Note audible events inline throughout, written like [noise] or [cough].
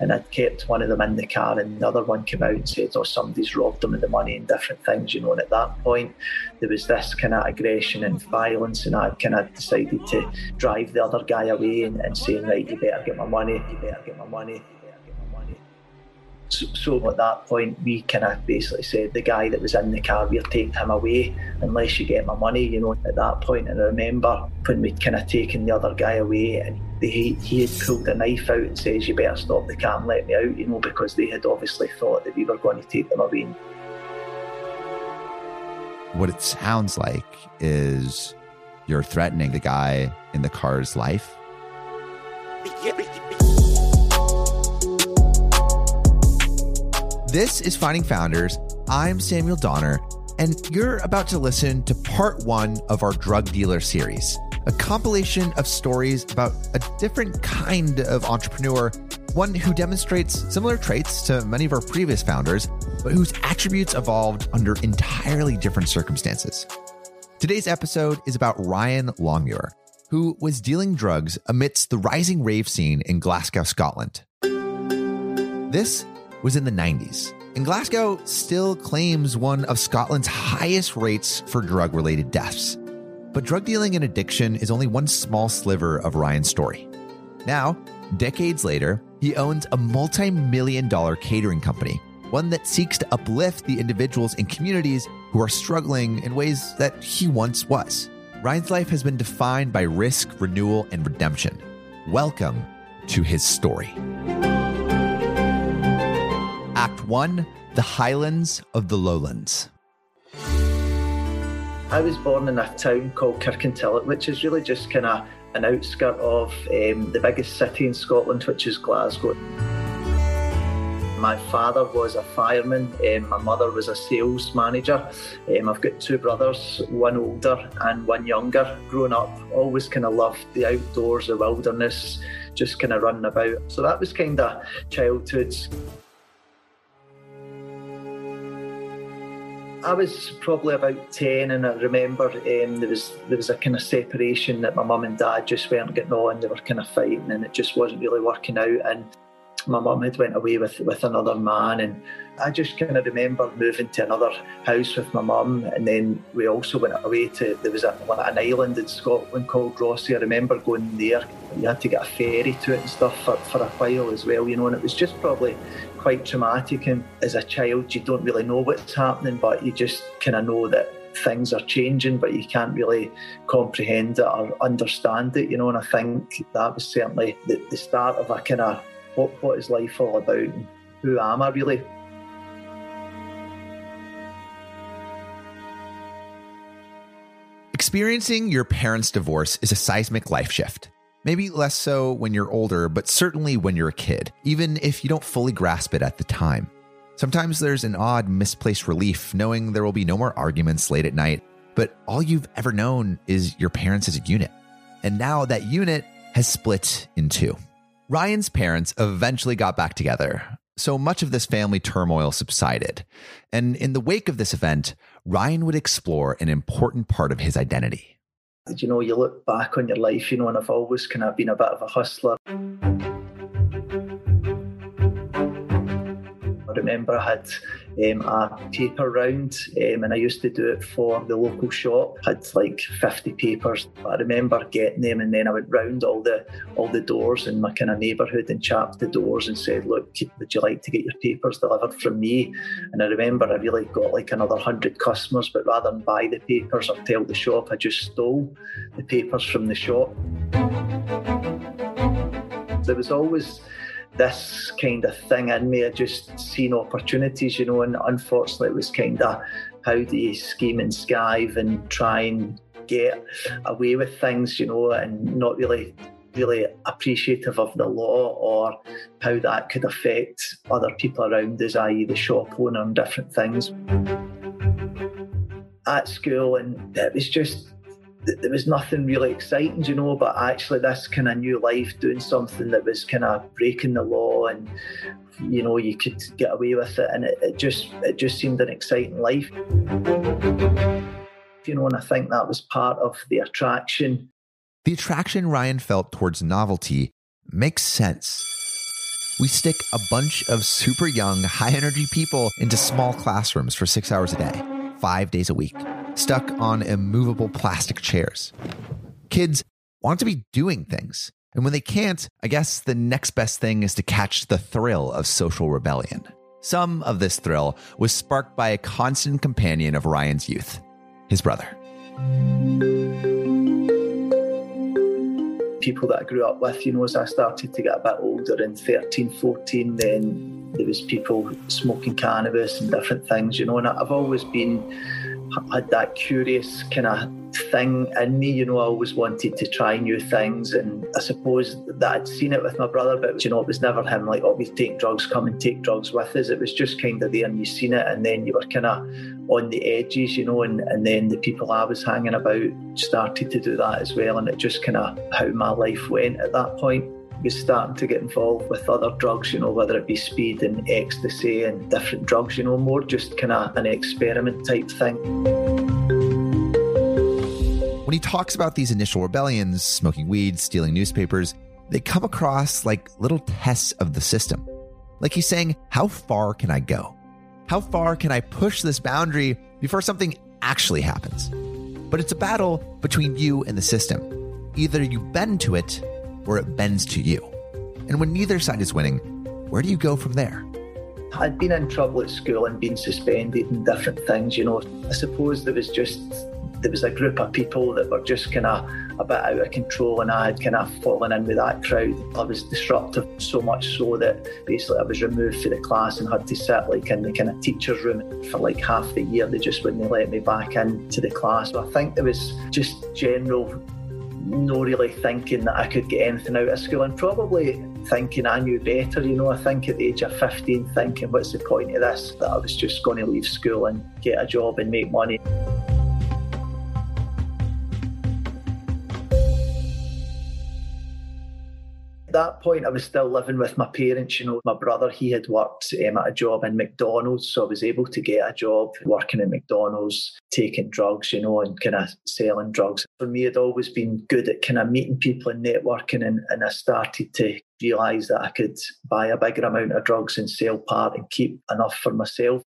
and I'd kept one of them in the car, and the other one came out and said, "Oh, somebody's robbed them of the money and different things," you know. And at that point, there was this kind of aggression and violence, and I kind of decided to drive the other guy away and, and saying, "Right, you better get my money. You better get my money." So, so, at that point, we kind of basically said the guy that was in the car, we're taking him away unless you get my money, you know, at that point. And I remember when we'd kind of taken the other guy away and he, he had pulled a knife out and says, you better stop the car and let me out, you know, because they had obviously thought that we were going to take them away. What it sounds like is you're threatening the guy in the car's life. This is Finding Founders. I'm Samuel Donner, and you're about to listen to part one of our drug dealer series, a compilation of stories about a different kind of entrepreneur, one who demonstrates similar traits to many of our previous founders, but whose attributes evolved under entirely different circumstances. Today's episode is about Ryan Longmuir, who was dealing drugs amidst the rising rave scene in Glasgow, Scotland. This was in the 90s, and Glasgow still claims one of Scotland's highest rates for drug related deaths. But drug dealing and addiction is only one small sliver of Ryan's story. Now, decades later, he owns a multi million dollar catering company, one that seeks to uplift the individuals and communities who are struggling in ways that he once was. Ryan's life has been defined by risk, renewal, and redemption. Welcome to his story. 1 The Highlands of the Lowlands. I was born in a town called Kirkintilloch, which is really just kind of an outskirt of um, the biggest city in Scotland, which is Glasgow. My father was a fireman, um, my mother was a sales manager. Um, I've got two brothers, one older and one younger. Growing up, always kind of loved the outdoors, the wilderness, just kind of running about. So that was kind of childhood. I was probably about ten, and I remember um, there was there was a kind of separation that my mum and dad just weren't getting on. They were kind of fighting, and it just wasn't really working out. And my mum had went away with with another man, and I just kind of remember moving to another house with my mum, and then we also went away to there was a, an island in Scotland called Rothesay. I remember going there. You had to get a ferry to it and stuff for, for a while as well, you know. And it was just probably quite traumatic. And as a child, you don't really know what's happening, but you just kind of know that things are changing, but you can't really comprehend it or understand it, you know. And I think that was certainly the, the start of a kind of what, what is life all about and who am I really? Experiencing your parents' divorce is a seismic life shift. Maybe less so when you're older, but certainly when you're a kid, even if you don't fully grasp it at the time. Sometimes there's an odd, misplaced relief knowing there will be no more arguments late at night, but all you've ever known is your parents as a unit. And now that unit has split in two. Ryan's parents eventually got back together, so much of this family turmoil subsided. And in the wake of this event, Ryan would explore an important part of his identity you know, you look back on your life, you know, and I've always kind of been a bit of a hustler. I remember I had um, a paper round um, and I used to do it for the local shop. Had like 50 papers. I remember getting them and then I went round all the all the doors in my kind of neighbourhood and chapped the doors and said, look, would you like to get your papers delivered from me? And I remember I really got like another 100 customers, but rather than buy the papers or tell the shop, I just stole the papers from the shop. There was always this kind of thing in me. I just seen opportunities, you know, and unfortunately it was kind of how do you scheme and skive and try and get away with things, you know, and not really really appreciative of the law or how that could affect other people around us, i.e. the shop owner and different things. At school and it was just there was nothing really exciting, you know, but actually this kind of new life, doing something that was kind of breaking the law and, you know, you could get away with it. And it, it just, it just seemed an exciting life. You know, and I think that was part of the attraction. The attraction Ryan felt towards novelty makes sense. We stick a bunch of super young, high energy people into small classrooms for six hours a day, five days a week, stuck on immovable plastic chairs. Kids want to be doing things. And when they can't, I guess the next best thing is to catch the thrill of social rebellion. Some of this thrill was sparked by a constant companion of Ryan's youth, his brother. People that I grew up with, you know, as I started to get a bit older in 13, 14, then there was people smoking cannabis and different things, you know, and I've always been had that curious kind of thing in me. You know, I always wanted to try new things, and I suppose that I'd seen it with my brother, but you know, it was never him like, "Oh, we take drugs, come and take drugs with us." It was just kind of there, and you seen it, and then you were kind of on the edges, you know, and, and then the people I was hanging about started to do that as well, and it just kind of how my life went at that point was starting to get involved with other drugs, you know, whether it be speed and ecstasy and different drugs, you know, more just kind of an experiment type thing. When he talks about these initial rebellions, smoking weed, stealing newspapers, they come across like little tests of the system. Like he's saying, How far can I go? How far can I push this boundary before something actually happens? But it's a battle between you and the system. Either you bend to it it bends to you. And when neither side is winning, where do you go from there? I'd been in trouble at school and been suspended and different things, you know. I suppose there was just there was a group of people that were just kind of a bit out of control, and I had kind of fallen in with that crowd. I was disruptive so much so that basically I was removed from the class and had to sit like in the kind of teacher's room for like half the year. They just wouldn't let me back into the class. So I think there was just general no really thinking that I could get anything out of school and probably thinking I knew better. You know, I think at the age of 15, thinking, what's the point of this? That I was just going to leave school and get a job and make money. That point, I was still living with my parents. You know, my brother, he had worked um, at a job in McDonald's, so I was able to get a job working in McDonald's, taking drugs, you know, and kind of selling drugs. For me, I'd always been good at kind of meeting people and networking, and, and I started to realise that I could buy a bigger amount of drugs and sell part and keep enough for myself.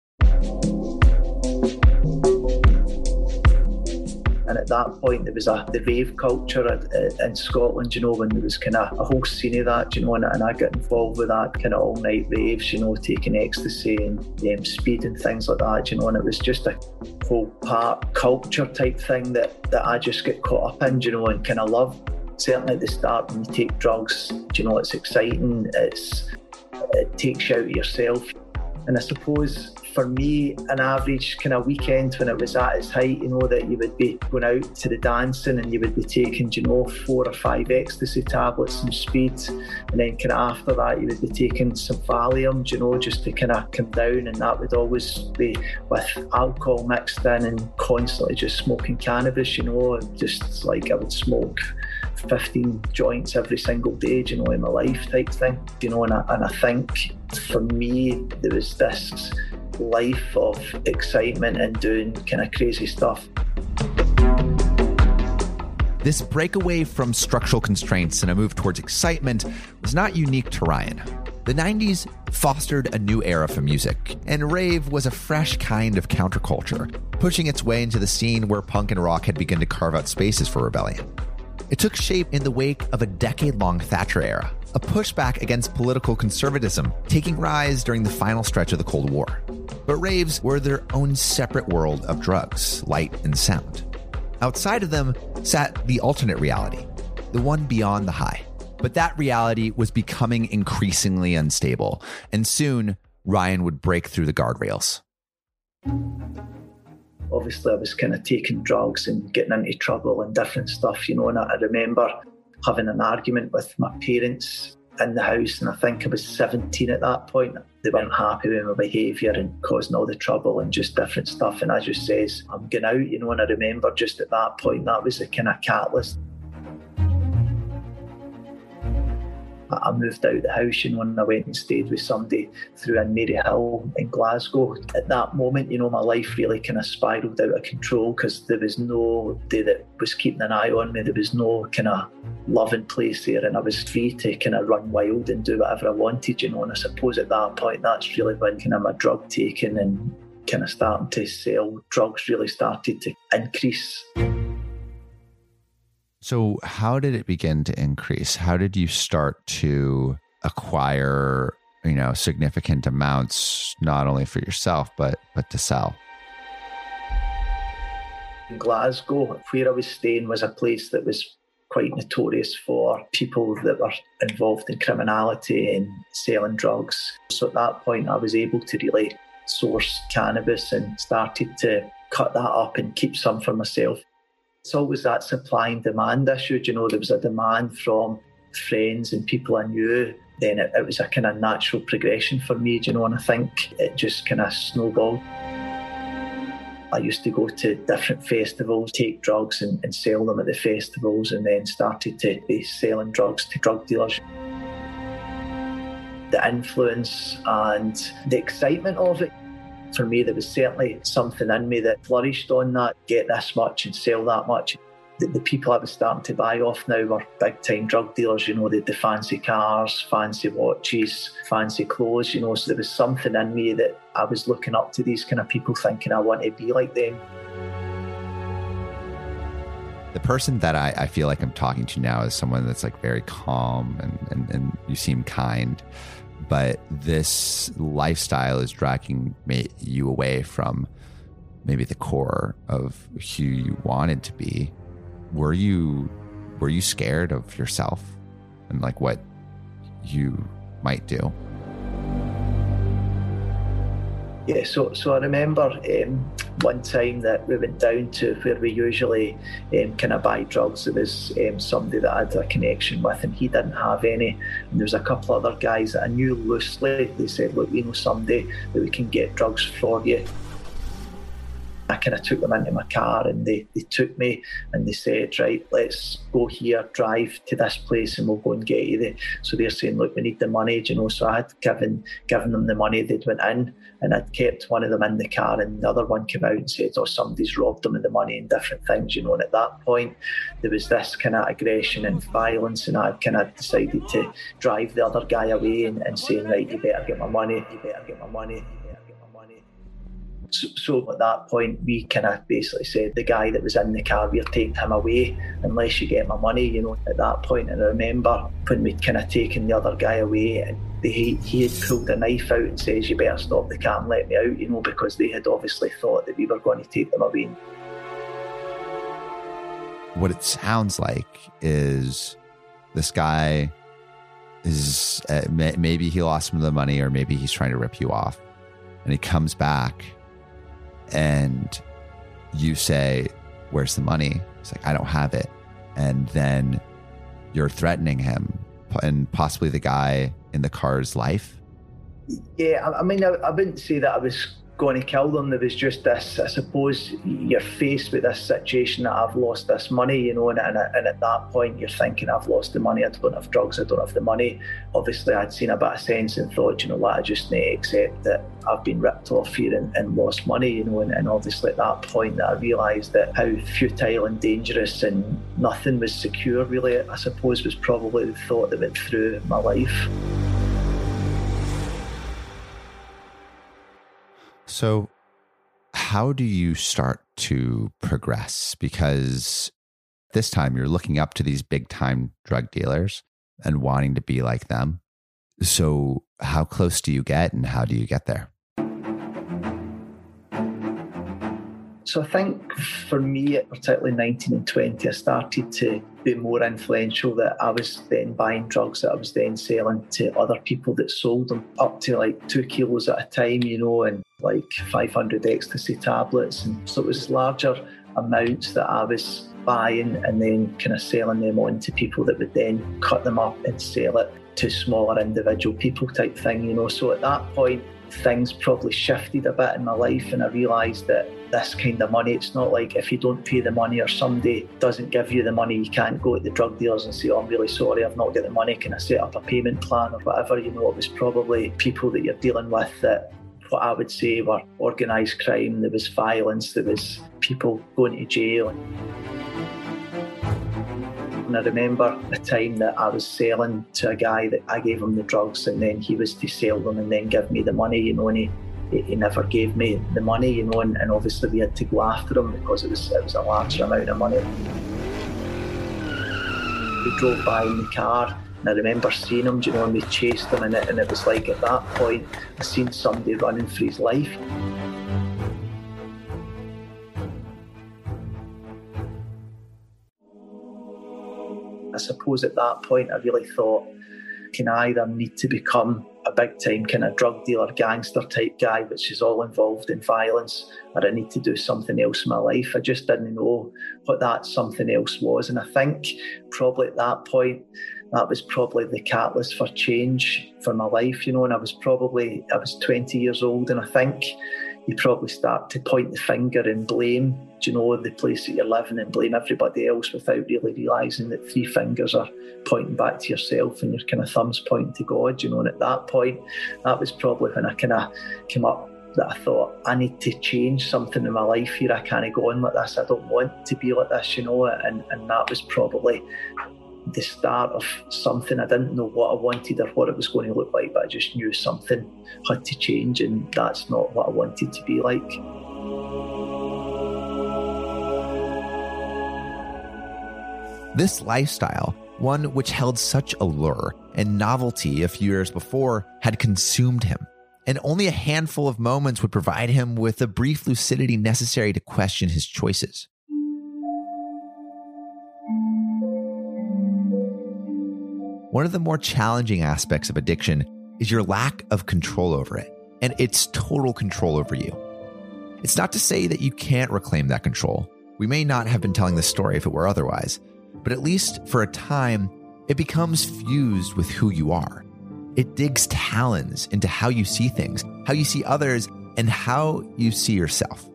And at that point, there was a the rave culture in Scotland, you know, when there was kind of a whole scene of that, you know, and, and I got involved with that kind of all night raves, you know, taking ecstasy and um, speed and things like that, you know, and it was just a whole part culture type thing that, that I just get caught up in, you know, and kind of love. Certainly at the start when you take drugs, you know, it's exciting, it's it takes you out of yourself. And I suppose for me, an average kind of weekend when it was at its height, you know, that you would be going out to the dancing and you would be taking, you know, four or five ecstasy tablets, some speed, and then kind of after that, you would be taking some Valium, you know, just to kind of come down, and that would always be with alcohol mixed in and constantly just smoking cannabis, you know, just like I would smoke 15 joints every single day, you know, in my life type thing, you know, and I, and I think for me, there was this life of excitement and doing kind of crazy stuff. This breakaway from structural constraints and a move towards excitement was not unique to Ryan. The 90s fostered a new era for music, and rave was a fresh kind of counterculture, pushing its way into the scene where punk and rock had begun to carve out spaces for rebellion. It took shape in the wake of a decade long Thatcher era, a pushback against political conservatism taking rise during the final stretch of the Cold War. But raves were their own separate world of drugs, light, and sound. Outside of them sat the alternate reality, the one beyond the high. But that reality was becoming increasingly unstable, and soon Ryan would break through the guardrails. Obviously, I was kind of taking drugs and getting into trouble and different stuff, you know. And I remember having an argument with my parents in the house, and I think I was 17 at that point. They weren't happy with my behaviour and causing all the trouble and just different stuff. And I just says, I'm going out, you know. And I remember just at that point, that was the kind of catalyst. I moved out of the house and when I went and stayed with somebody through in Maryhill in Glasgow. At that moment, you know, my life really kind of spiraled out of control because there was nobody that was keeping an eye on me. There was no kind of loving place there and I was free to kind of run wild and do whatever I wanted, you know. And I suppose at that point, that's really when kind of my drug taking and kind of starting to sell drugs really started to increase. So, how did it begin to increase? How did you start to acquire, you know, significant amounts not only for yourself but but to sell? Glasgow, where I was staying, was a place that was quite notorious for people that were involved in criminality and selling drugs. So at that point, I was able to really source cannabis and started to cut that up and keep some for myself. It's always that supply and demand issue. You know, there was a demand from friends and people I knew. Then it, it was a kind of natural progression for me, you know, and I think it just kind of snowballed. I used to go to different festivals, take drugs and, and sell them at the festivals, and then started to be selling drugs to drug dealers the influence and the excitement of it. For me, there was certainly something in me that flourished on that get this much and sell that much. The, the people I was starting to buy off now were big time drug dealers, you know, the, the fancy cars, fancy watches, fancy clothes, you know. So there was something in me that I was looking up to these kind of people thinking I want to be like them. The person that I, I feel like I'm talking to now is someone that's like very calm and, and, and you seem kind but this lifestyle is dragging you away from maybe the core of who you wanted to be. Were you were you scared of yourself and like what you might do? Yeah, so so I remember um, one time that we went down to where we usually um, kind of buy drugs. There was um, somebody that I had a connection with, and he didn't have any. And there was a couple other guys that I knew loosely. They said, "Look, we know somebody that we can get drugs for you." Kind of took them into my car and they, they took me and they said, right, let's go here, drive to this place and we'll go and get you there. So they're saying, look, we need the money, you know. So I had given given them the money, they'd went in and I'd kept one of them in the car and the other one came out and said, oh, somebody's robbed them of the money and different things, you know. And at that point, there was this kind of aggression and violence and I kind of decided to drive the other guy away and, and saying, right, you better get my money, you better get my money. So, so, at that point, we kind of basically said the guy that was in the car, we're taking him away unless you get my money, you know, at that point. And I remember when we'd kind of taken the other guy away and he, he had pulled a knife out and says, you better stop the car and let me out, you know, because they had obviously thought that we were going to take them away. What it sounds like is this guy is uh, maybe he lost some of the money or maybe he's trying to rip you off and he comes back and you say, Where's the money? He's like, I don't have it. And then you're threatening him and possibly the guy in the car's life. Yeah, I mean, I, I wouldn't say that I was going to kill them. There was just this, I suppose, you're faced with this situation that I've lost this money, you know, and, and, and, at that point you're thinking, I've lost the money, I don't have drugs, I don't have the money. Obviously, I'd seen a bit of sense and thought, you know what, I just need to accept that I've been ripped off here and, and lost money, you know, and, and obviously at that point I realised that how futile and dangerous and nothing was secure, really, I suppose, was probably the thought that went through my life. So, how do you start to progress? Because this time you're looking up to these big time drug dealers and wanting to be like them. So, how close do you get and how do you get there? So I think for me, particularly 19 and 20, I started to be more influential that I was then buying drugs that I was then selling to other people that sold them up to like two kilos at a time, you know, and like 500 ecstasy tablets. And so it was larger amounts that I was buying and then kind of selling them on to people that would then cut them up and sell it to smaller individual people type thing, you know. So at that point, things probably shifted a bit in my life and I realised that this kind of money. It's not like if you don't pay the money or somebody doesn't give you the money, you can't go to the drug dealers and say, oh, I'm really sorry, I've not got the money. Can I set up a payment plan or whatever? You know, it was probably people that you're dealing with that what I would say were organised crime. There was violence. There was people going to jail. And I remember a time that I was selling to a guy that I gave him the drugs and then he was to sell them and then give me the money, you know, and he, he never gave me the money, you know, and, and obviously we had to go after him because it was it was a large amount of money. We drove by in the car and I remember seeing him, you know, and we chased him and it, and it was like at that point I seen somebody running for his life. Suppose at that point I really thought, can I either need to become a big time kind of drug dealer, gangster type guy, which is all involved in violence, or I need to do something else in my life. I just didn't know what that something else was. And I think probably at that point, that was probably the catalyst for change for my life, you know. And I was probably, I was 20 years old, and I think you probably start to point the finger and blame, you know, the place that you're living and blame everybody else without really realising that three fingers are pointing back to yourself and your kind of thumbs pointing to God, you know. And at that point, that was probably when I kind of came up that I thought I need to change something in my life here. I can't go on like this. I don't want to be like this, you know. And and that was probably the start of something. I didn't know what I wanted or what it was going to look like, but I just knew something had to change, and that's not what I wanted to be like. This lifestyle, one which held such allure and novelty a few years before, had consumed him. And only a handful of moments would provide him with the brief lucidity necessary to question his choices. One of the more challenging aspects of addiction is your lack of control over it and its total control over you. It's not to say that you can't reclaim that control. We may not have been telling this story if it were otherwise, but at least for a time, it becomes fused with who you are. It digs talons into how you see things, how you see others, and how you see yourself.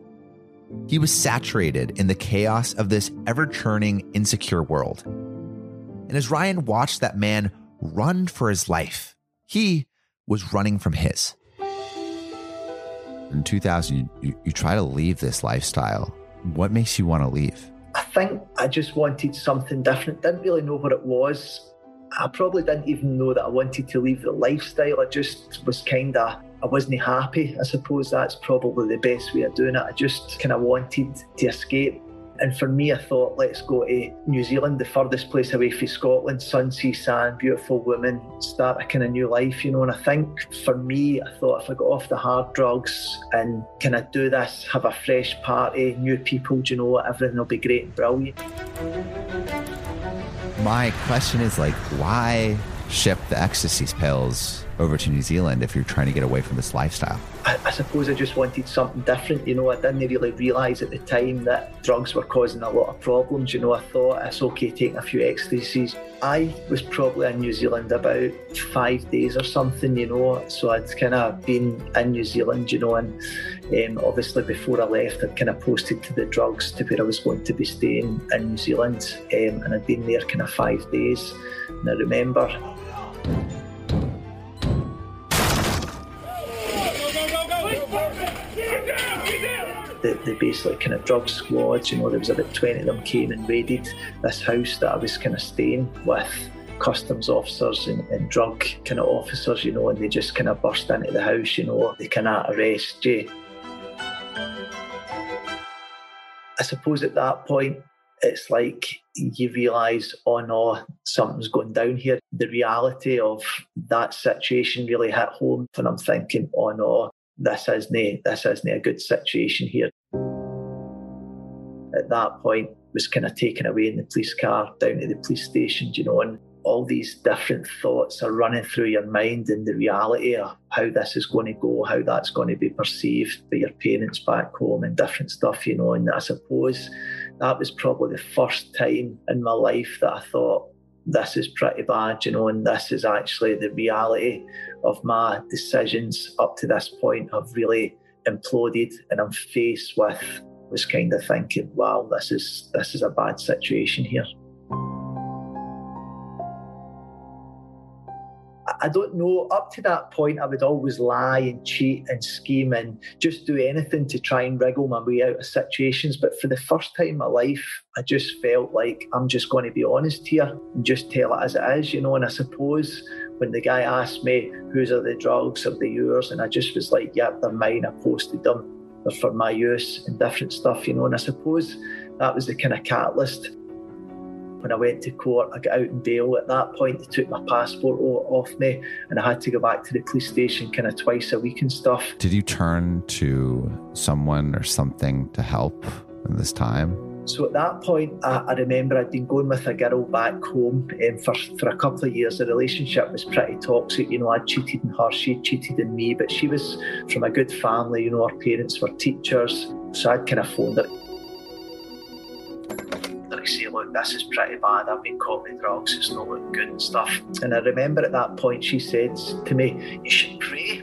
He was saturated in the chaos of this ever churning, insecure world. And as Ryan watched that man run for his life, he was running from his. In 2000, you, you try to leave this lifestyle. What makes you want to leave? I think I just wanted something different. Didn't really know what it was. I probably didn't even know that I wanted to leave the lifestyle. I just was kind of, I wasn't happy. I suppose that's probably the best way of doing it. I just kind of wanted to escape. And for me, I thought, let's go to New Zealand, the furthest place away from Scotland, sun, sea, sand, beautiful women, start a kind of new life, you know. And I think for me, I thought if I got off the hard drugs and kind of do this, have a fresh party, new people, you know, everything will be great and brilliant. My question is like, why ship the ecstasy pills over to New Zealand if you're trying to get away from this lifestyle? I, I, suppose I just wanted something different. You know, I didn't really realise at the time that drugs were causing a lot of problems. You know, I thought it's okay taking a few ecstasies. I was probably in New Zealand about five days or something, you know, so I'd kind of been in New Zealand, you know, and um, obviously before I left, I'd kind of posted to the drugs to where I was going to be staying in New Zealand, um, and I'd been there kind of five days. And I remember the, the basically kind of drug squads, you know, there was about 20 of them came and raided this house that I was kind of staying with customs officers and, and drug kind of officers, you know, and they just kind of burst into the house, you know, they kind of arrest you. I suppose at that point, it's like you realise, oh no, something's going down here. The reality of that situation really hit home, and I'm thinking, oh no, this isn't this isn't a good situation here. At that point, was kind of taken away in the police car down to the police station, you know, and all these different thoughts are running through your mind and the reality of how this is going to go, how that's going to be perceived by your parents back home and different stuff, you know. And I suppose that was probably the first time in my life that I thought, this is pretty bad, you know, and this is actually the reality of my decisions up to this point have really imploded and I'm faced with was kind of thinking, wow, this is this is a bad situation here. I don't know. Up to that point, I would always lie and cheat and scheme and just do anything to try and wriggle my way out of situations. But for the first time in my life, I just felt like I'm just going to be honest here and just tell it as it is, you know. And I suppose when the guy asked me, whose are the drugs, are they yours? And I just was like, yep, they're mine. I posted them. They're for my use and different stuff, you know. And I suppose that was the kind of catalyst when I went to court, I got out in bail. At that point, they took my passport off me, and I had to go back to the police station kind of twice a week and stuff. Did you turn to someone or something to help in this time? So at that point, I, I, remember I'd been going with a girl back home um, for, for a couple of years. The relationship was pretty toxic. You know, I cheated on her, she cheated on me, but she was from a good family. You know, her parents were teachers. So I'd kind of phoned her say, look, this is pretty bad. I've been caught with drugs. It's not looking good and stuff. And I remember at that point she said to me, you should pray.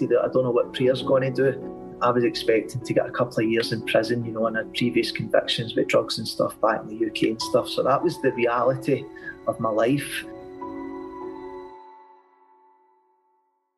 I don't know what prayer's going to do. I was expecting to get a couple of years in prison, you know, and had previous convictions with drugs and stuff back in the UK and stuff. So that was the reality of my life.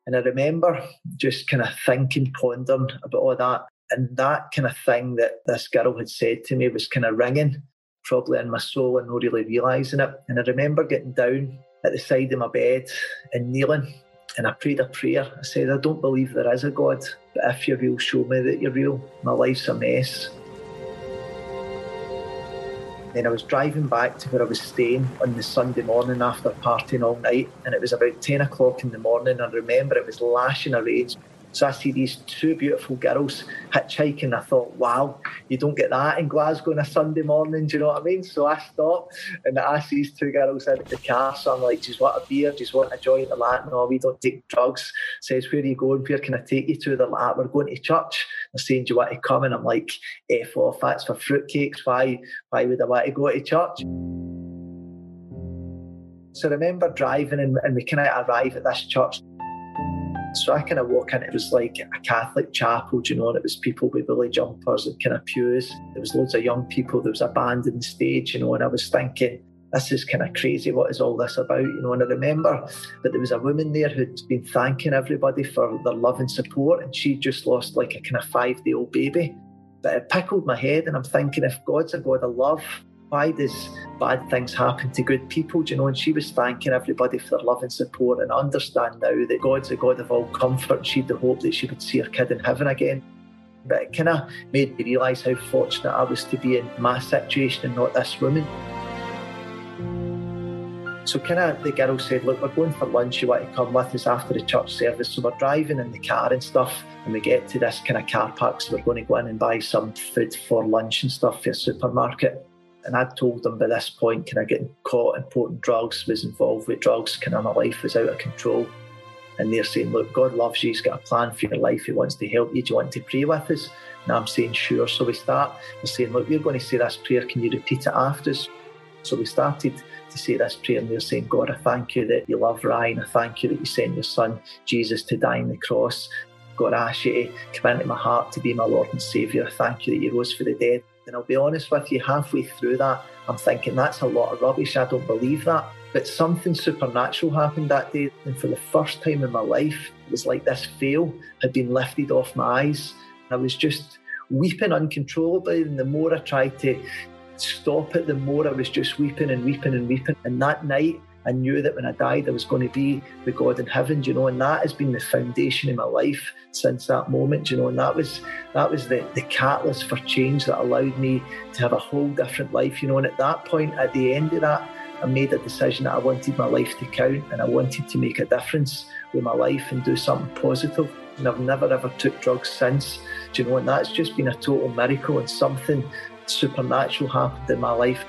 And I remember just kind of thinking, pondering about all that. And that kind of thing that this girl had said to me was kind of ringing probably in my soul and not really realising it. And I remember getting down at the side of my bed and kneeling and I prayed a prayer. I said, I don't believe there is a God, but if you're real, show me that you're real. My life's a mess. Then I was driving back to where I was staying on the Sunday morning after partying all night, and it was about 10 o'clock in the morning. I remember it was lashing a rain. So I see these two beautiful girls hitchhiking. I thought, wow, you don't get that in Glasgow on a Sunday morning. Do you know what I mean? So I stopped and I see these two girls in the car. So I'm like, just want a beer? Just want a joint? They're like, no, we don't take drugs. Says, where are you going? Where can I take you to? They're like, we're going to church. They're saying, do you want to come? And I'm like, eh, F off, that's for fruitcakes. Why, why would I want to go to church? So I remember driving and, and we kind of arrive at this church so I kind of walk in, it was like a Catholic chapel, you know, and it was people with billy jumpers and kind of pews. There was loads of young people, there was a band on stage, you know, and I was thinking, this is kind of crazy. What is all this about? You know, and I remember that there was a woman there who'd been thanking everybody for their love and support, and she just lost like a kind of five day old baby. But it pickled my head, and I'm thinking, if God's a God of love, why does bad things happen to good people? Do you know? And she was thanking everybody for their love and support and understand now that God's a God of all comfort. She'd the hope that she would see her kid in heaven again. But it kind of made me realise how fortunate I was to be in my situation and not this woman. So kind of the girl said, look, we're going for lunch, you want to come with us after the church service. So we're driving in the car and stuff and we get to this kind of car park, so we're going to go in and buy some food for lunch and stuff for a supermarket. And I'd told them by this point, kind of getting caught importing drugs, was involved with drugs, kind of my life was out of control. And they're saying, Look, God loves you, He's got a plan for your life, He wants to help you. Do you want to pray with us? And I'm saying, Sure. So we start, we're saying, Look, we're going to say this prayer, can you repeat it after us? So we started to say this prayer, and they're saying, God, I thank you that you love Ryan. I thank you that you sent your son, Jesus, to die on the cross. God, I ask you to come into my heart to be my Lord and Saviour. I thank you that you rose for the dead. And I'll be honest with you, halfway through that, I'm thinking that's a lot of rubbish. I don't believe that. But something supernatural happened that day. And for the first time in my life, it was like this veil had been lifted off my eyes. I was just weeping uncontrollably. And the more I tried to stop it, the more I was just weeping and weeping and weeping. And that night, I knew that when I died, I was going to be with God in heaven, you know, and that has been the foundation in my life since that moment, you know, and that was that was the, the catalyst for change that allowed me to have a whole different life, you know. And at that point, at the end of that, I made a decision that I wanted my life to count and I wanted to make a difference with my life and do something positive. And I've never ever took drugs since. Do you know, and that's just been a total miracle and something supernatural happened in my life.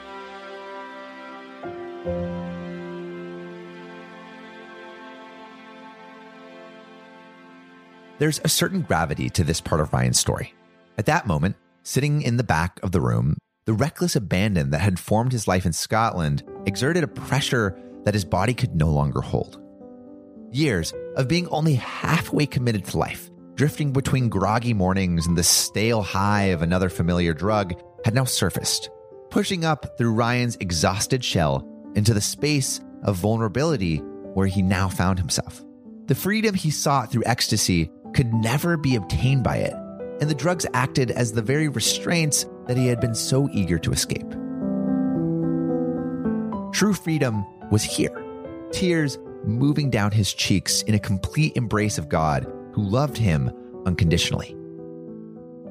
There's a certain gravity to this part of Ryan's story. At that moment, sitting in the back of the room, the reckless abandon that had formed his life in Scotland exerted a pressure that his body could no longer hold. Years of being only halfway committed to life drifting between groggy mornings and the stale high of another familiar drug, had now surfaced, pushing up through Ryan's exhausted shell into the space of vulnerability where he now found himself. The freedom he sought through ecstasy could never be obtained by it, and the drugs acted as the very restraints that he had been so eager to escape. True freedom was here, tears moving down his cheeks in a complete embrace of God who loved him unconditionally.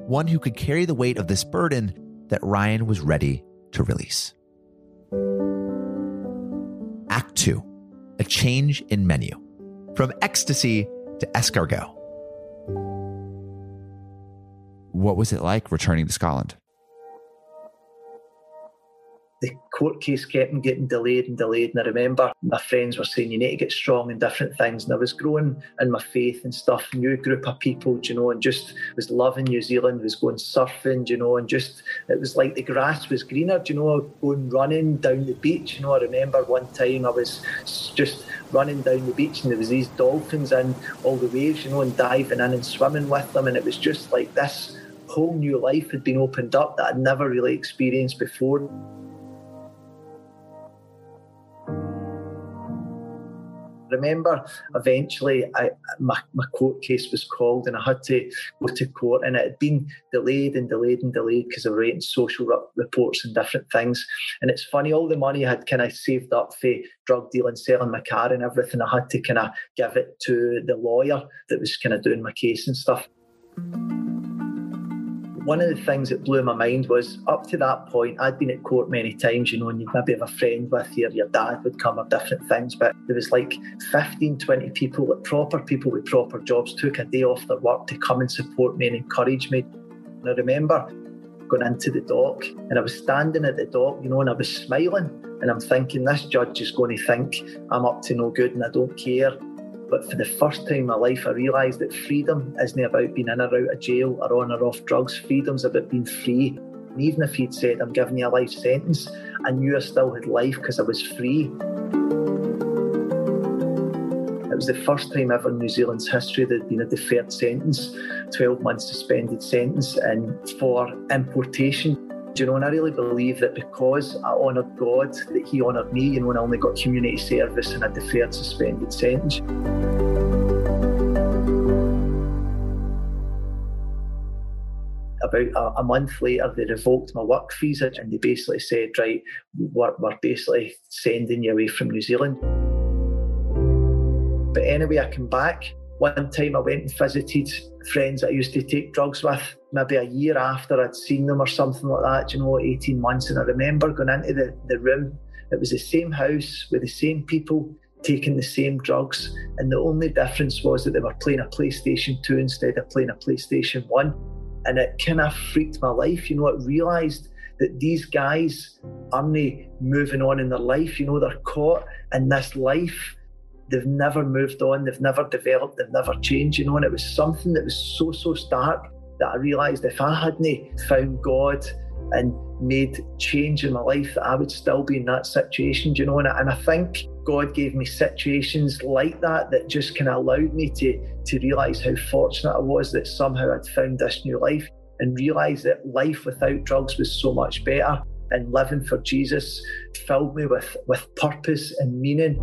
One who could carry the weight of this burden that Ryan was ready to release. Act 2 A Change in Menu. From ecstasy to escargot. What was it like returning to Scotland? the court case kept on getting delayed and delayed. And I remember my friends were saying, you need to get strong in different things. And I was growing in my faith and stuff, new group of people, you know, and just was loving New Zealand, was going surfing, you know, and just, it was like the grass was greener, you know, going running down the beach. You know, I remember one time I was just running down the beach and there was these dolphins and all the waves, you know, and diving in and swimming with them. And it was just like this whole new life had been opened up that I'd never really experienced before. remember eventually I, my, my court case was called and I had to go to court and it had been delayed and delayed and delayed because of writing social reports and different things. And it's funny, all the money I had kind of saved up for drug dealing, selling my car and everything, I had to kind of give it to the lawyer that was kind of doing my case and stuff one of the things that blew my mind was up to that point, I'd been at court many times, you know, and you'd maybe have a friend with you, or your dad would come, or different things. But there was like 15, 20 people, like proper people with proper jobs, took a day off their work to come and support me and encourage me. And I remember going into the dock and I was standing at the dock, you know, and I was smiling. And I'm thinking, this judge is going to think I'm up to no good and I don't care. But for the first time in my life, I realised that freedom isn't about being in or out of jail or on or off drugs. Freedom's about being free. And even if he'd said, I'm giving you a life sentence, I knew I still had life because I was free. It was the first time ever in New Zealand's history there'd been a deferred sentence, 12 month suspended sentence, and for importation. Do you know, and I really believe that because I honoured God, that He honoured me, you know, and I only got community service and a deferred suspended sentence. About a, month later, they revoked my work visa and they basically said, right, we're, we're basically sending you away from New Zealand. But anyway, I came back. One time I went and visited friends that I used to take drugs with maybe a year after I'd seen them or something like that, you know, 18 months. And I remember going into the, the room, it was the same house with the same people taking the same drugs. And the only difference was that they were playing a PlayStation 2 instead of playing a PlayStation 1. And it kind of freaked my life. You know, I realised that these guys aren't moving on in their life. You know, they're caught in this life. They've never moved on. They've never developed. They've never changed. You know, and it was something that was so, so stark that I realised if I hadn't found God and made change in my life, that I would still be in that situation, you know. And I, and I think God gave me situations like that that just kind of allowed me to to realise how fortunate I was that somehow I'd found this new life and realised that life without drugs was so much better. And living for Jesus filled me with, with purpose and meaning.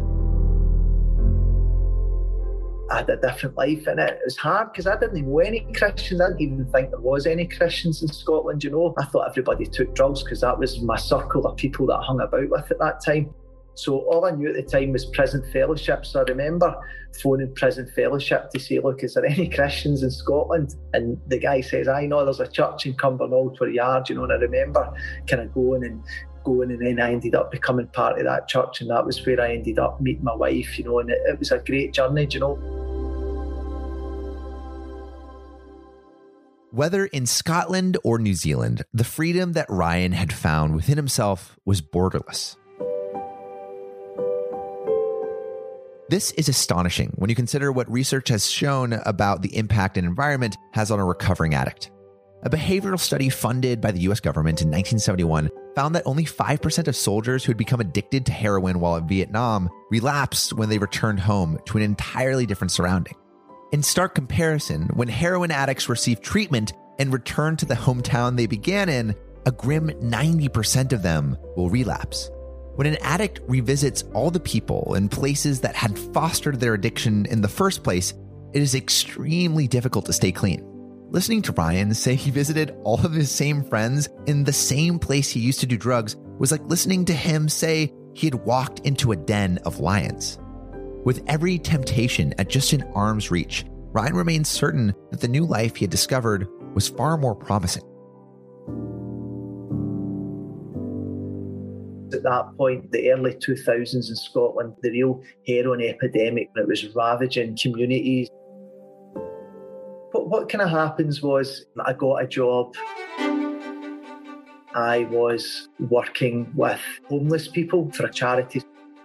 I had a different life in it. It was hard because I didn't know any Christians. I didn't even think there was any Christians in Scotland, you know. I thought everybody took drugs because that was my circle of people that I hung about with at that time. So all I knew at the time was prison fellowship. So I remember phoning prison fellowship to say, look, is there any Christians in Scotland? And the guy says, I know there's a church in Cumbernauld Vineyard, you know, and I remember kind of going and going and then I ended up becoming part of that church and that was where I ended up meeting my wife, you know, and it, it was a great journey, you know. Whether in Scotland or New Zealand, the freedom that Ryan had found within himself was borderless. This is astonishing when you consider what research has shown about the impact an environment has on a recovering addict. A behavioral study funded by the US government in 1971 found that only 5% of soldiers who had become addicted to heroin while in Vietnam relapsed when they returned home to an entirely different surrounding. In stark comparison, when heroin addicts receive treatment and return to the hometown they began in, a grim 90% of them will relapse. When an addict revisits all the people and places that had fostered their addiction in the first place, it is extremely difficult to stay clean. Listening to Ryan say he visited all of his same friends in the same place he used to do drugs was like listening to him say he had walked into a den of lions. With every temptation at just an arm's reach, Ryan remained certain that the new life he had discovered was far more promising. At that point, the early 2000s in Scotland, the real heroin epidemic, it was ravaging communities. What kind of happens was I got a job. I was working with homeless people for a charity.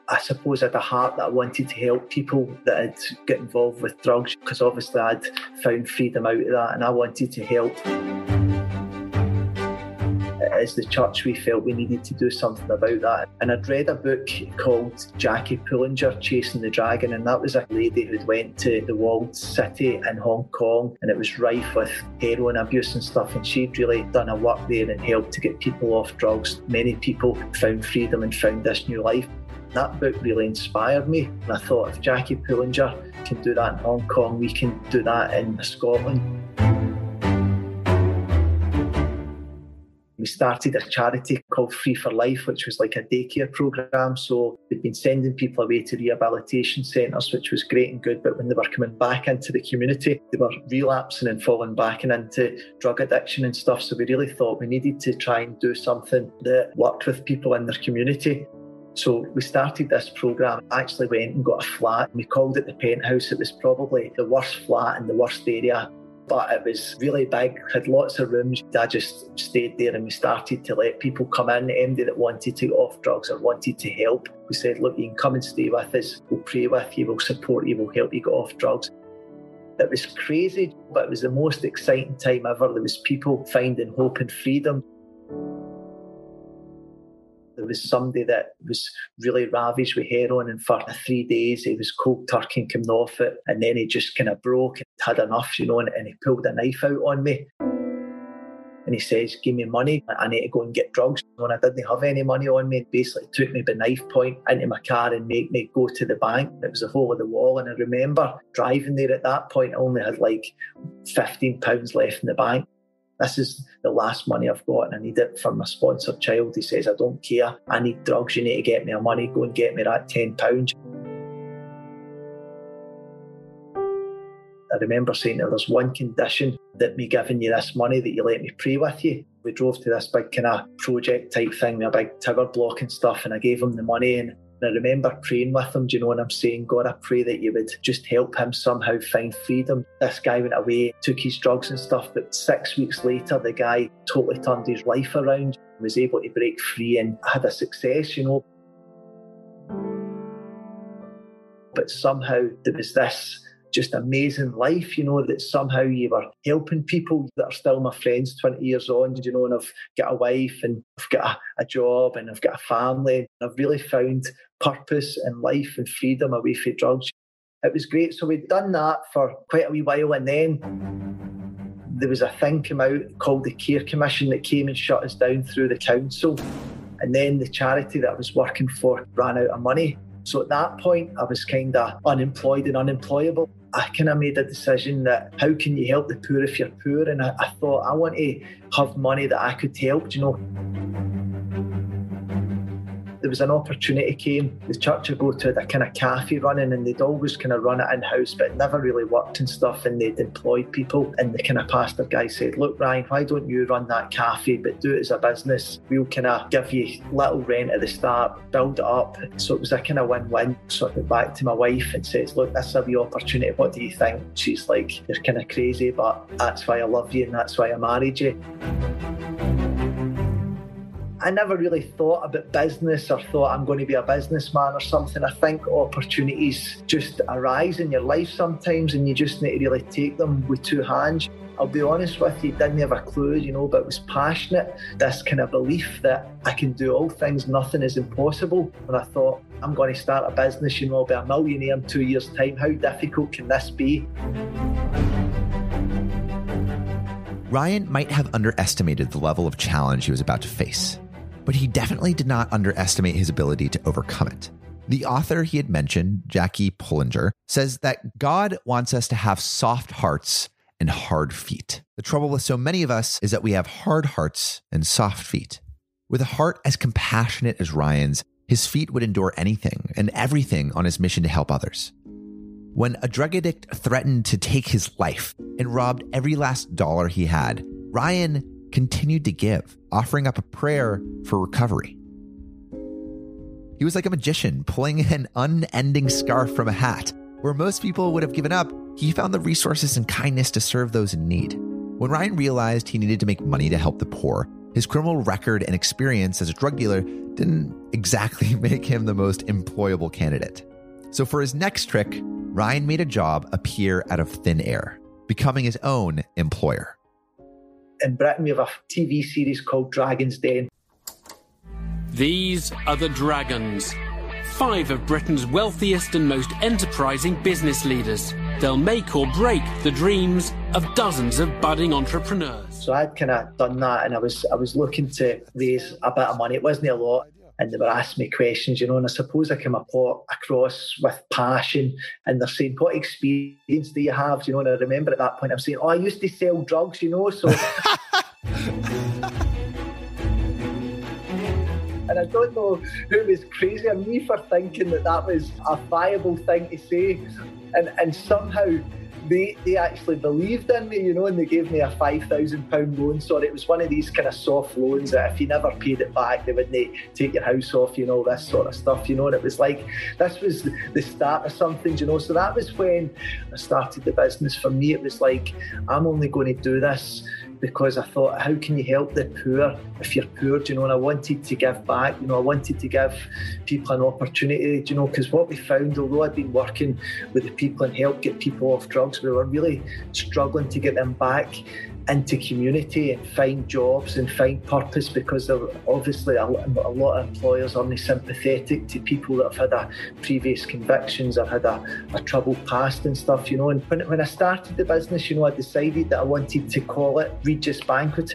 I suppose I had a heart that I wanted to help people that had got involved with drugs because obviously I'd found freedom out of that and I wanted to help Uh, as the church, we felt we needed to do something about that. And I'd read a book called Jackie Pullinger, Chasing the Dragon, and that was a lady who'd went to the walled city in Hong Kong, and it was rife with heroin abuse and stuff. And she'd really done a work there and helped to get people off drugs. Many people found freedom and found this new life. That book really inspired me, and I thought if Jackie Pullinger can do that in Hong Kong, we can do that in Scotland. We started a charity called Free for Life, which was like a daycare program. So we'd been sending people away to rehabilitation centres, which was great and good. But when they were coming back into the community, they were relapsing and falling back and into drug addiction and stuff. So we really thought we needed to try and do something that worked with people in their community. So we started this program, actually went and got a flat. We called it the penthouse. It was probably the worst flat in the worst area but it was really big, had lots of rooms. I just stayed there and we started to let people come in, anybody that wanted to get off drugs or wanted to help. We said, look, you can come and stay with us, we'll pray with you, we'll support you, we'll help you get off drugs. It was crazy, but it was the most exciting time ever. There was people finding hope and freedom. There was somebody that was really ravaged with heroin, and for three days he was cold turkey and coming off it, and then he just kind of broke, and had enough, you know, and, and he pulled a knife out on me. And he says, Give me money. I need to go and get drugs. When I didn't have any money on me, basically took me by knife point into my car and made me go to the bank. It was a hole in the wall. And I remember driving there at that point, I only had like £15 left in the bank. This is the last money I've got and I need it for my sponsored child. He says, I don't care. I need drugs. You need to get me a money. Go and get me that £10. I remember saying there's one condition that me giving you this money that you let me pray with you. We drove to this big kind of project type thing with a big tower block and stuff, and I gave him the money and I remember praying with him, do you know what I'm saying? God, I pray that you would just help him somehow find freedom. This guy went away, took his drugs and stuff, but six weeks later, the guy totally turned his life around, was able to break free and had a success, you know. But somehow there was this just amazing life, you know, that somehow you were helping people that are still my friends 20 years on, you know, and I've got a wife and I've got a, a job and I've got a family. I've really found purpose in life and freedom away from drugs. It was great. So we'd done that for quite a wee while and then there was a thing come out called the Care Commission that came and shut us down through the council. And then the charity that I was working for ran out of money. So at that point, I was kind of unemployed and unemployable. I kind of made a decision that how can you help the poor if you're poor? And I, I thought I want to have money that I could help, you know there was an opportunity came. The church would go to a kind of cafe running, and they'd always kind of run it in house, but it never really worked and stuff. And they'd employed people, and the kind of pastor guy said, "Look, Ryan, why don't you run that cafe, but do it as a business? We'll kind of give you little rent at the start, build it up." So it was a kind of win-win. So I went back to my wife and says, "Look, this is a wee opportunity. What do you think?" She's like, "You're kind of crazy, but that's why I love you, and that's why I married you." I never really thought about business or thought I'm going to be a businessman or something. I think opportunities just arise in your life sometimes and you just need to really take them with two hands. I'll be honest with you, didn't have a clue, you know, but was passionate. This kind of belief that I can do all things, nothing is impossible. And I thought, I'm going to start a business, you know, I'll be a millionaire in two years' time. How difficult can this be? Ryan might have underestimated the level of challenge he was about to face, but he definitely did not underestimate his ability to overcome it. The author he had mentioned, Jackie Pullinger, says that God wants us to have soft hearts and hard feet. The trouble with so many of us is that we have hard hearts and soft feet. With a heart as compassionate as Ryan's, his feet would endure anything and everything on his mission to help others. When a drug addict threatened to take his life and robbed every last dollar he had, Ryan continued to give, offering up a prayer for recovery. He was like a magician pulling an unending scarf from a hat. Where most people would have given up, he found the resources and kindness to serve those in need. When Ryan realized he needed to make money to help the poor, his criminal record and experience as a drug dealer didn't exactly [laughs] make him the most employable candidate. So for his next trick, Ryan made a job appear out of thin air, becoming his own employer. In Britain, we have a TV series called Dragon's Den. These are the Dragons, five of Britain's wealthiest and most enterprising business leaders. They'll make or break the dreams of dozens of budding entrepreneurs. So I'd kind of done that, and I was I was looking to raise a bit of money. It wasn't a lot, and they were asking me questions, you know. And I suppose I came across with passion, and they're saying, "What experience do you have?" You know, and I remember at that point I'm saying, "Oh, I used to sell drugs," you know, so. [laughs] And I don't know who was crazier, me for thinking that that was a viable thing to say. And, and somehow they, they actually believed in me, you know, and they gave me a £5,000 loan. So it was one of these kind of soft loans that if you never paid it back, they wouldn't eh, take your house off you know, this sort of stuff, you know. And it was like, this was the start of something, you know. So that was when I started the business. For me, it was like, I'm only going to do this because I thought, how can you help the poor if you're poor? Do you know? And I wanted to give back. You know, I wanted to give people an opportunity. Do you know? Because what we found, although I'd been working with the people and helped get people off drugs, we were really struggling to get them back into community and find jobs and find purpose because there obviously a, lot of employers aren't sympathetic to people that have had a previous convictions or had a, a troubled past and stuff, you know. And when, when I started the business, you know, I decided that I wanted to call it Regis Banquet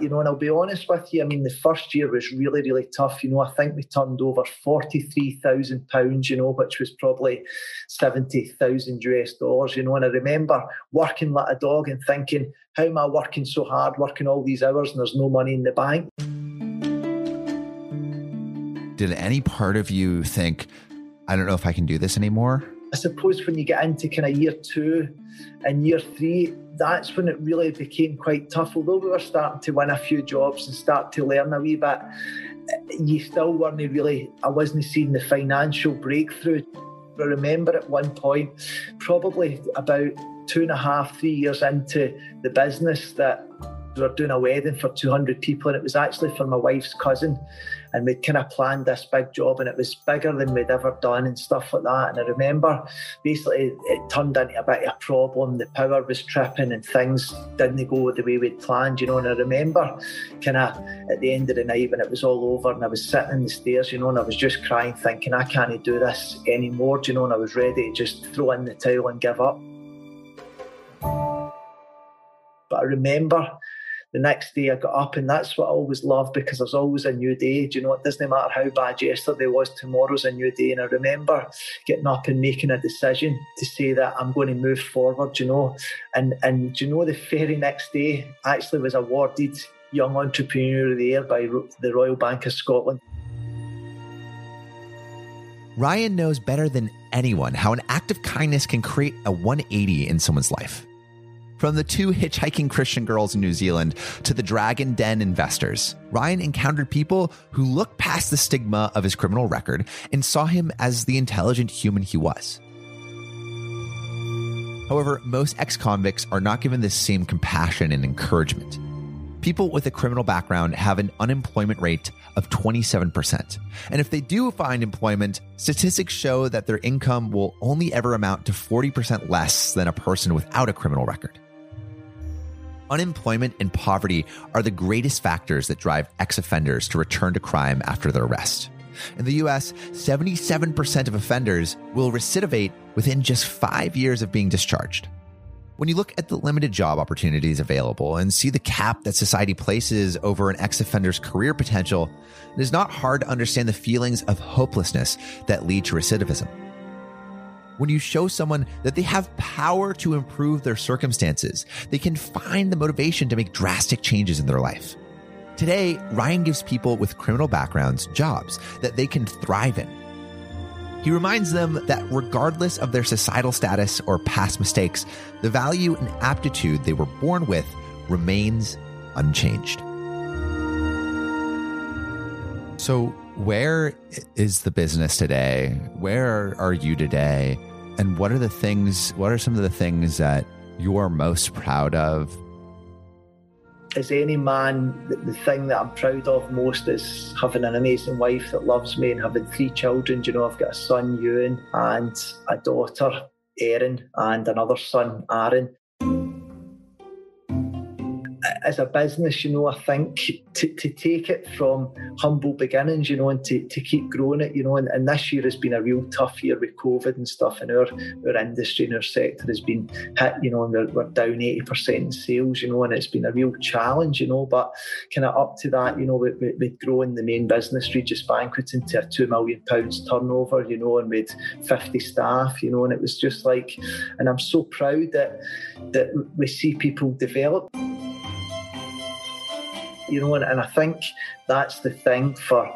you know, and I'll be honest with you, I mean, the first year was really, really tough. You know, I think we turned over £43,000, you know, which was probably 70,000 US dollars, you know. And I remember working like a dog and thinking, how am I working so hard, working all these hours, and there's no money in the bank? Did any part of you think, I don't know if I can do this anymore? I suppose when you get into kind of year two and year three, that's when it really became quite tough. Although we were starting to win a few jobs and start to learn a wee bit, you still weren't really, I wasn't seeing the financial breakthrough. I remember at one point, probably about two and a half, three years into the business, that we were doing a wedding for 200 people, and it was actually for my wife's cousin and we'd kind of planned this big job and it was bigger than we'd ever done and stuff like that. And I remember basically it turned into a bit of a problem. The power was tripping and things didn't go the way we'd planned, you know. And I remember kind of at the end of the night when it was all over and I was sitting in the stairs, you know, and I was just crying, thinking, I can't do this anymore, you know, and I was ready to just throw in the towel and give up. But I remember the next day I got up, and that's what I always love because there's always a new day. Do you know, it doesn't matter how bad yesterday was, tomorrow's a new day. And I remember getting up and making a decision to say that I'm going to move forward, you know. And, and you know, the very next day actually was awarded Young Entrepreneur of the Year by the Royal Bank of Scotland. Ryan knows better than anyone how an act of kindness can create a 180 in someone's life. From the two hitchhiking Christian girls in New Zealand to the Dragon Den investors, Ryan encountered people who looked past the stigma of his criminal record and saw him as the intelligent human he was. However, most ex convicts are not given this same compassion and encouragement. people with a criminal background have an unemployment rate of 27%. And if they do find employment, statistics show that their income will only ever amount to 40% less than a person without a criminal record. Unemployment and poverty are the greatest factors that drive ex offenders to return to crime after their arrest. In the US, 77% of offenders will recidivate within just five years of being discharged. When you look at the limited job opportunities available and see the cap that society places over an ex offender's career potential, it is not hard to understand the feelings of hopelessness that lead to recidivism. When you show someone that they have power to improve their circumstances, they can find the motivation to make drastic changes in their life. Today, Ryan gives people with criminal backgrounds jobs that they can thrive in he reminds them that regardless of their societal status or past mistakes, the value and aptitude they were born with remains unchanged. So, where is the business today? Where are you today? And what are the things, what are some of the things that you're most proud of as any man, the, thing that I'm proud of most is having an amazing wife that loves me and having three children. You know, I've got a son, Ewan, and a daughter, Erin, and another son, Aaron as a business, you know, I think to, to take it from humble beginnings, you know, and to, to keep growing it, you know, and, and this year has been a real tough year with COVID and stuff, and our, our industry and our sector has been hit, you know, and we're, we're down 80% in sales, you know, and it's been a real challenge, you know, but kind of up to that, you know, with, with, with growing the main business, Regis Banquet, into a £2 million turnover, you know, and with 50 staff, you know, and it was just like, and I'm so proud that that we see people develop you know, and, and I think that's the thing for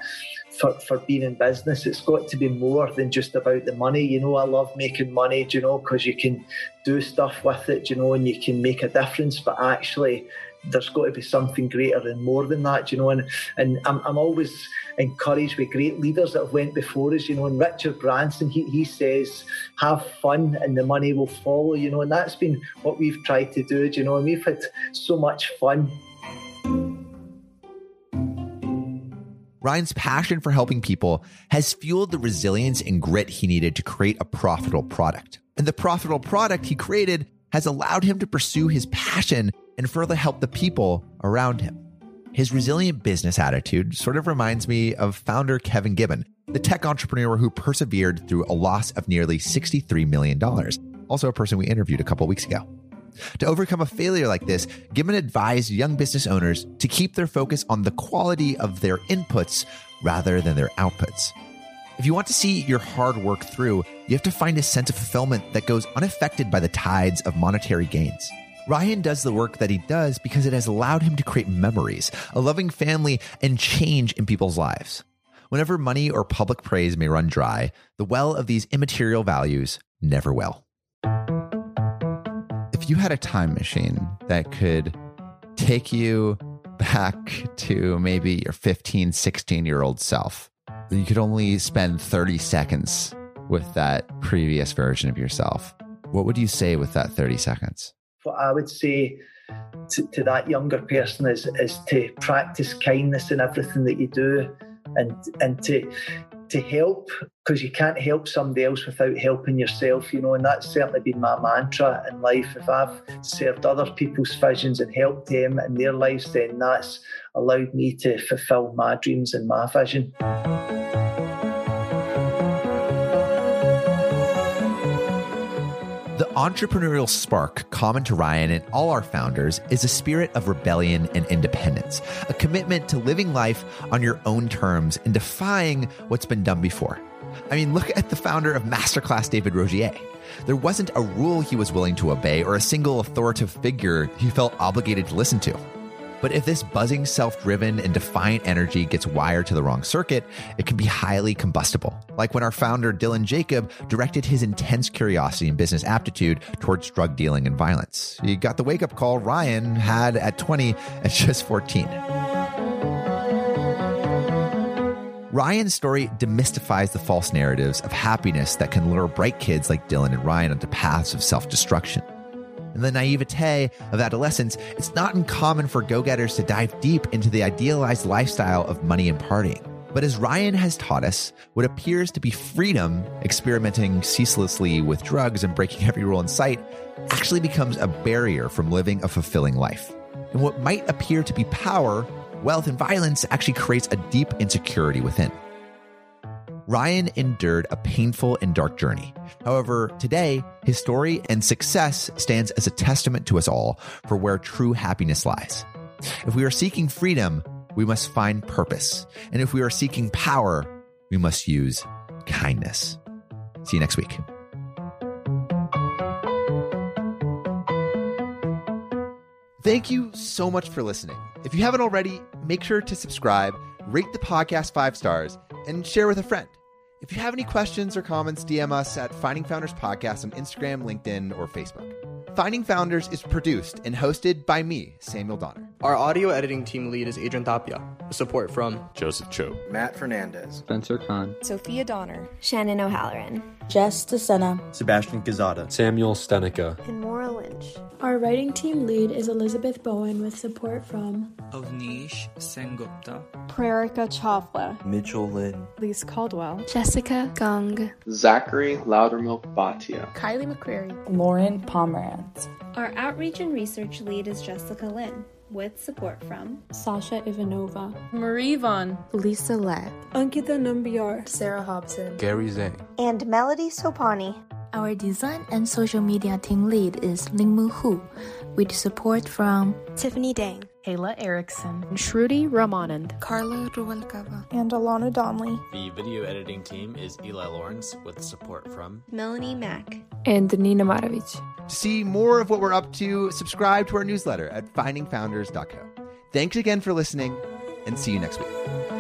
for, for being in business. It's got to be more than just about the money. You know, I love making money, you know, because you can do stuff with it, you know, and you can make a difference. But actually, there's got to be something greater and more than that, you know. And and I'm, I'm always encouraged with great leaders that have went before us, you know. And Richard Branson, he, he says, have fun and the money will follow, you know. And that's been what we've tried to do, you know. And we've had so much fun Ryan's passion for helping people has fueled the resilience and grit he needed to create a profitable product. And the profitable product he created has allowed him to pursue his passion and further help the people around him. His resilient business attitude sort of reminds me of founder Kevin Gibbon, the tech entrepreneur who persevered through a loss of nearly $63 million, also a person we interviewed a couple weeks ago. To overcome a failure like this, Gibbon advised young business owners to keep their focus on the quality of their inputs rather than their outputs. If you want to see your hard work through, you have to find a sense of fulfillment that goes unaffected by the tides of monetary gains. Ryan does the work that he does because it has allowed him to create memories, a loving family, and change in people's lives. Whenever money or public praise may run dry, the well of these immaterial values never will you had a time machine that could take you back to maybe your 15, 16 year old self, you could only spend 30 seconds with that previous version of yourself. What would you say with that 30 seconds? What I would say to, to that younger person is, is to practice kindness in everything that you do and, and to to help because you can't help somebody else without helping yourself, you know, and that's certainly been my mantra in life. If I've served other people's visions and helped them in their lives, then that's allowed me to fulfill my dreams and my vision. Entrepreneurial spark common to Ryan and all our founders is a spirit of rebellion and independence, a commitment to living life on your own terms and defying what's been done before. I mean, look at the founder of Masterclass, David Rogier. There wasn't a rule he was willing to obey or a single authoritative figure he felt obligated to listen to. But if this buzzing, self driven, and defiant energy gets wired to the wrong circuit, it can be highly combustible. Like when our founder, Dylan Jacob, directed his intense curiosity and business aptitude towards drug dealing and violence. He got the wake up call Ryan had at 20 at just 14. Ryan's story demystifies the false narratives of happiness that can lure bright kids like Dylan and Ryan onto paths of self destruction. And the naivete of adolescence, it's not uncommon for go getters to dive deep into the idealized lifestyle of money and partying. But as Ryan has taught us, what appears to be freedom, experimenting ceaselessly with drugs and breaking [laughs] every rule in sight, actually becomes a barrier from living a fulfilling life. And what might appear to be power, wealth, and violence actually creates a deep insecurity within. Ryan endured a painful and dark journey. However, today, his story and success stands as a testament to us all for where true happiness lies. If we are seeking freedom, we must find purpose. And if we are seeking power, we must use kindness. See you next week. Thank you so much for listening. If you haven't already, make sure to subscribe, rate the podcast five stars, and share with a friend. If you have any questions or comments, DM us at Finding Founders Podcast on Instagram, LinkedIn, or Facebook. Finding Founders is produced and hosted by me, Samuel Donner. Our audio editing team lead is Adrian Tapia. with Support from Joseph Cho, Matt Fernandez, Spencer Khan, Sophia Donner, Shannon O'Halloran, Jess DeSena, Sebastian Gazada, Samuel Stenica, and Maura Lynch. Our writing team lead is Elizabeth Bowen with support from Avnish Sengupta, Prerika Chawla, Mitchell Lynn, Lise Caldwell, Jessica Gong, Zachary Loudermilk Bhatia, Kylie McCreary, Lauren Pomerantz. Our outreach and research lead is Jessica Lynn with support from Sasha Ivanova, Marie Vaughn, Lisa Lack, Ankita Nambiar, Sarah Hobson, Gary Zhang, and Melody Sopani. Our design and social media team lead is Lingmu Hu, with support from Tiffany Dang, Ayla Erickson, Shruti Ramanand, Carla Ruvalcaba, and Alana Donnelly. The video editing team is Eli Lawrence with support from Melanie Mack and Nina Marovich. To see more of what we're up to, subscribe to our newsletter at findingfounders.co. Thanks again for listening, and see you next week.